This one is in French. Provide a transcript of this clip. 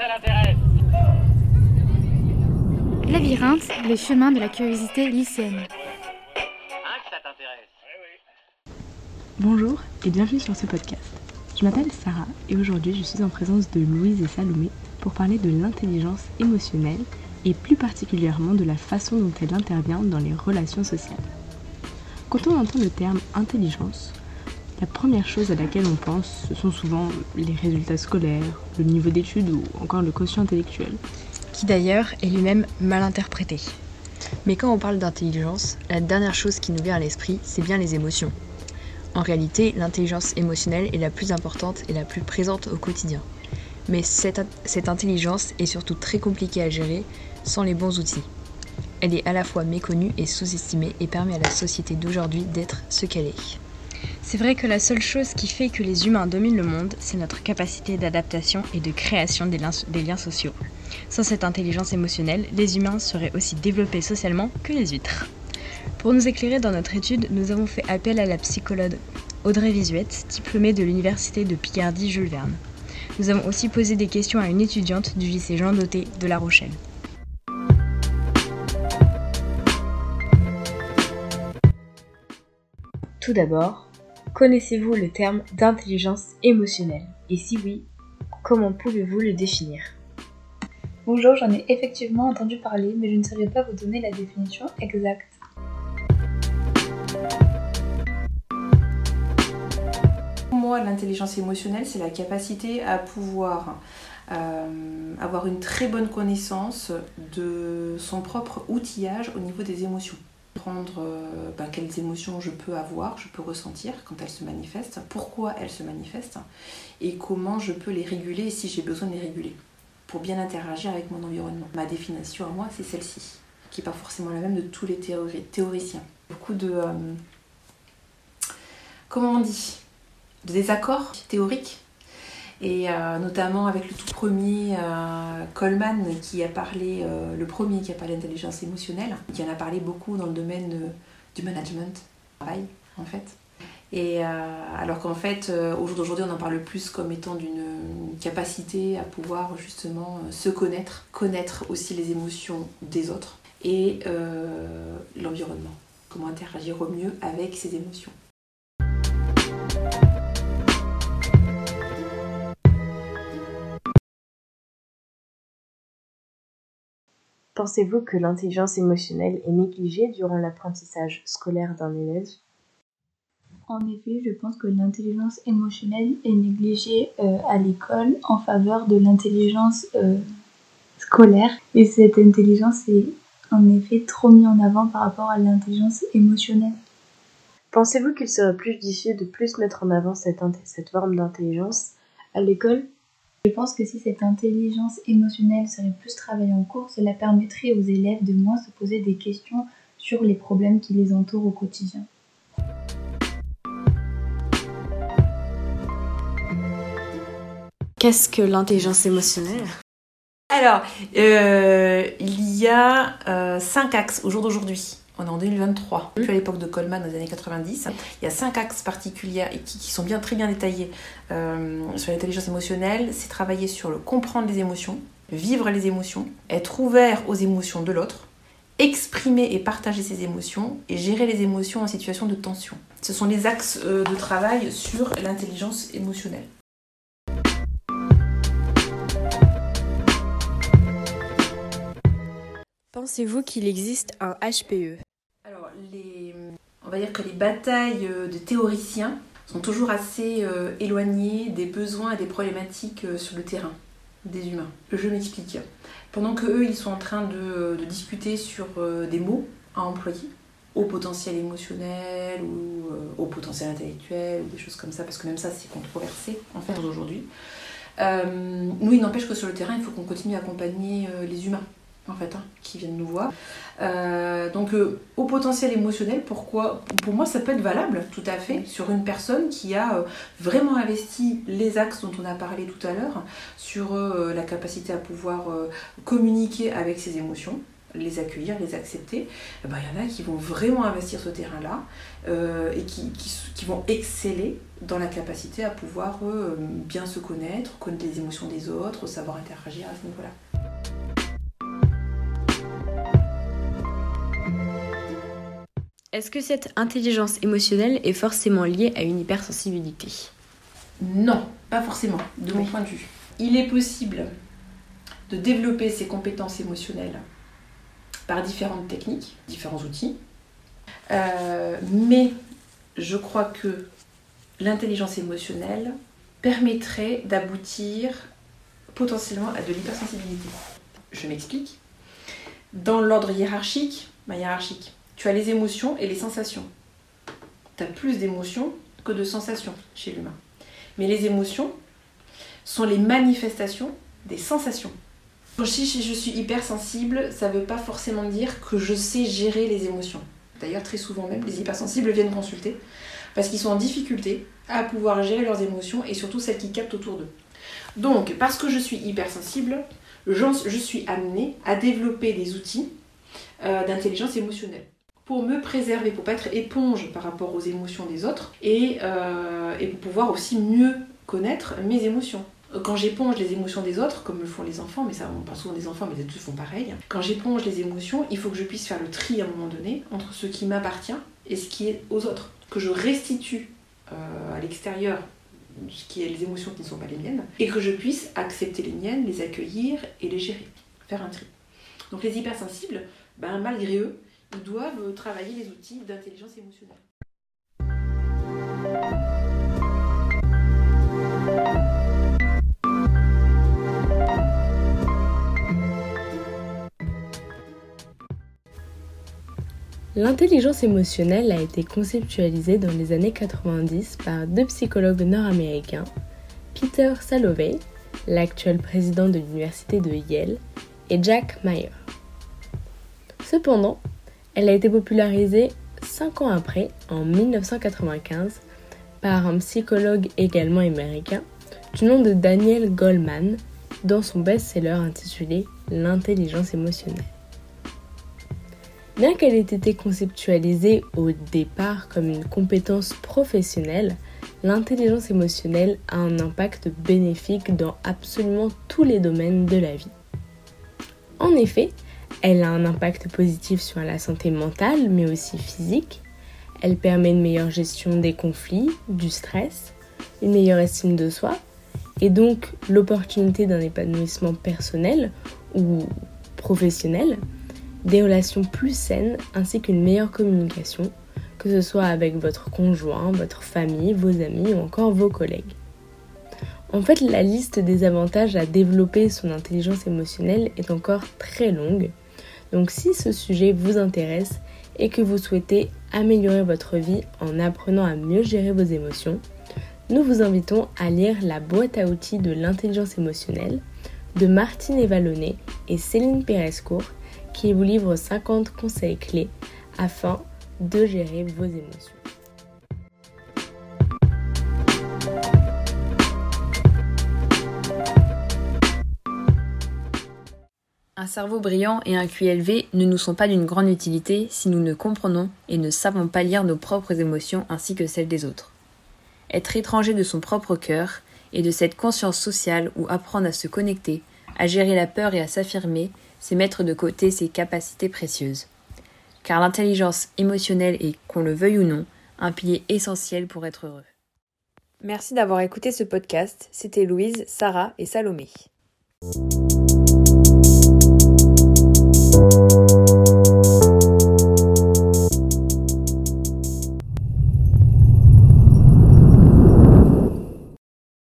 ça l'intéresse Labyrinthe, les chemins de la curiosité lycéenne. Hein, que ça t'intéresse Bonjour et bienvenue sur ce podcast. Je m'appelle Sarah et aujourd'hui je suis en présence de Louise et Salomé pour parler de l'intelligence émotionnelle et plus particulièrement de la façon dont elle intervient dans les relations sociales. Quand on entend le terme intelligence, la première chose à laquelle on pense, ce sont souvent les résultats scolaires, le niveau d'études ou encore le quotient intellectuel. qui d'ailleurs est lui-même mal interprété. Mais quand on parle d'intelligence, la dernière chose qui nous vient à l'esprit, c'est bien les émotions. En réalité, l'intelligence émotionnelle est la plus importante et la plus présente au quotidien. Mais cette, intelligence est surtout très compliquée à gérer sans les bons outils. Elle est à la fois méconnue et sous-estimée et permet à la société d'aujourd'hui d'être ce qu'elle est. C'est vrai que la seule chose qui fait que les humains dominent le monde, c'est notre capacité d'adaptation et de création des liens, sociaux. Sans cette intelligence émotionnelle, les humains seraient aussi développés socialement que les huîtres. Pour nous éclairer dans notre étude, nous avons fait appel à la psychologue Audrey Visuette, diplômée de l'université de Picardie Jules Verne. Nous avons aussi posé des questions à une étudiante du lycée Jean Doté de La Rochelle. Tout d'abord, connaissez-vous le terme d'intelligence émotionnelle? Et si oui, comment pouvez-vous le définir? Bonjour, j'en ai effectivement entendu parler, mais je ne saurais pas vous donner la définition exacte. Pour moi, l'intelligence émotionnelle, c'est la capacité à pouvoir euh, avoir une très bonne connaissance de son propre outillage au niveau des émotions. Euh, ben, quelles émotions je peux avoir, je peux ressentir quand elles se manifestent, pourquoi elles se manifestent et comment je peux les réguler si j'ai besoin de les réguler pour bien interagir avec mon environnement. Ma définition à moi, c'est celle-ci, qui n'est pas forcément la même de tous les théori- théoriciens. Beaucoup de... euh, comment on dit? De désaccords théoriques. Et euh, notamment avec le tout premier euh, Coleman qui a parlé, euh, le premier qui a parlé d'intelligence émotionnelle, qui en a parlé beaucoup dans le domaine du management, travail en fait. Et alors qu'en fait, au jour d'aujourd'hui, on en parle plus comme étant d'une une capacité à pouvoir justement se connaître, connaître aussi les émotions des autres et l'environnement. Comment interagir au mieux avec ces émotions. Pensez-vous que l'intelligence émotionnelle est négligée durant l'apprentissage scolaire d'un élève? En effet, je pense que l'intelligence émotionnelle est négligée euh, à l'école en faveur de l'intelligence euh, scolaire. Et cette intelligence est en effet trop mise en avant par rapport à l'intelligence émotionnelle. Pensez-vous qu'il serait plus judicieux de plus mettre en avant cette, forme d'intelligence à l'école? Je pense que si cette intelligence émotionnelle serait plus travaillée en cours, cela permettrait aux élèves de moins se poser des questions sur les problèmes qui les entourent au quotidien. Qu'est-ce que l'intelligence émotionnelle? Alors, euh, il y a euh, cinq axes au jour d'aujourd'hui. On est en 2023. Depuis à l'époque de Coleman, dans les années 90, il y a cinq axes particuliers qui, qui sont bien très bien détaillés euh, sur l'intelligence émotionnelle. C'est travailler sur le comprendre les émotions, vivre les émotions, être ouvert aux émotions de l'autre, exprimer et partager ses émotions et gérer les émotions en situation de tension. Ce sont les axes euh, de travail sur l'intelligence émotionnelle. Pensez-vous qu'il existe un HPE les, on va dire que les batailles euh, de théoriciens sont toujours assez euh, éloignées des besoins et des problématiques euh, sur le terrain des humains. Je m'explique. Pendant que eux, ils sont en train de, discuter sur des mots à employer, au potentiel émotionnel ou au potentiel intellectuel ou des choses comme ça, parce que même ça, c'est controversé en fait aujourd'hui. Nous, il n'empêche que sur le terrain, il faut qu'on continue à accompagner les humains en fait, hein, qui viennent nous voir. Euh, donc euh, au potentiel émotionnel, pourquoi Pour moi, ça peut être valable tout à fait sur une personne qui a euh, vraiment investi les axes dont on a parlé tout à l'heure, sur la capacité à pouvoir communiquer avec ses émotions, les accueillir, les accepter, eh ben, il y en a qui vont vraiment investir ce terrain-là et qui, qui, vont exceller dans la capacité à pouvoir bien se connaître, connaître les émotions des autres, savoir interagir à ce niveau-là. Est-ce que cette intelligence émotionnelle est forcément liée à une hypersensibilité? Non, pas forcément, de mon point de vue. Il est possible de développer ses compétences émotionnelles par différentes techniques, différents outils. Euh, mais je crois que l'intelligence émotionnelle permettrait d'aboutir potentiellement à de l'hypersensibilité. Je m'explique. Dans l'ordre hiérarchique, bah, hiérarchique, tu as les émotions et les sensations. Tu as plus d'émotions que de sensations chez l'humain. Mais les émotions sont les manifestations des sensations. Si je suis hypersensible, ça ne veut pas forcément dire que je sais gérer les émotions. D'ailleurs, très souvent même, les hypersensibles viennent consulter parce qu'ils sont en difficulté à pouvoir gérer leurs émotions et surtout celles qui captent autour d'eux. Donc, parce que je suis hypersensible, je suis amenée à développer des outils euh, d'intelligence émotionnelle pour me préserver, pour pas être éponge par rapport aux émotions des autres et, euh, et pour pouvoir aussi mieux connaître mes émotions. Quand j'éponge les émotions des autres, comme le font les enfants, mais ça on parle souvent des enfants, mais les adultes font pareil. Quand j'éponge les émotions, il faut que je puisse faire le tri à un moment donné entre ce qui m'appartient et ce qui est aux autres. Que je restitue euh, à l'extérieur ce qui est les émotions qui ne sont pas les miennes, et que je puisse accepter les miennes, les accueillir et les gérer, faire un tri. Donc les hypersensibles, ben, malgré eux, doivent travailler les outils d'intelligence émotionnelle. L'intelligence émotionnelle a été conceptualisée dans les années 90 par deux psychologues nord-américains, Peter Salovey, l'actuel président de l'université de Yale, et Jack Mayer. Cependant, elle a été popularisée cinq ans après, en 1995, par un psychologue également américain du nom de Daniel Goleman dans son best-seller intitulé L'intelligence émotionnelle. Bien qu'elle ait été conceptualisée au départ comme une compétence professionnelle, l'intelligence émotionnelle a un impact bénéfique dans absolument tous les domaines de la vie. En effet, elle a un impact positif sur la santé mentale mais aussi physique. Elle permet une meilleure gestion des conflits, du stress, une meilleure estime de soi et donc l'opportunité d'un épanouissement personnel ou professionnel des relations plus saines ainsi qu'une meilleure communication, que ce soit avec votre conjoint, votre famille, vos amis ou encore vos collègues. En fait, la liste des avantages à développer son intelligence émotionnelle est encore très longue. Donc si ce sujet vous intéresse et que vous souhaitez améliorer votre vie en apprenant à mieux gérer vos émotions, nous vous invitons à lire la boîte à outils de l'intelligence émotionnelle de Martine Evaloné et Céline Pérez-Court qui vous livre 50 conseils clés afin de gérer vos émotions. Un cerveau brillant et un QI élevé ne nous sont pas d'une grande utilité si nous ne comprenons et ne savons pas lire nos propres émotions ainsi que celles des autres. Être étranger de son propre cœur et de cette conscience sociale ou apprendre à se connecter, à gérer la peur et à s'affirmer c'est mettre de côté ses capacités précieuses. Car l'intelligence émotionnelle est, qu'on le veuille ou non, un pilier essentiel pour être heureux. Merci d'avoir écouté ce podcast. C'était Louise, Sarah et Salomé. You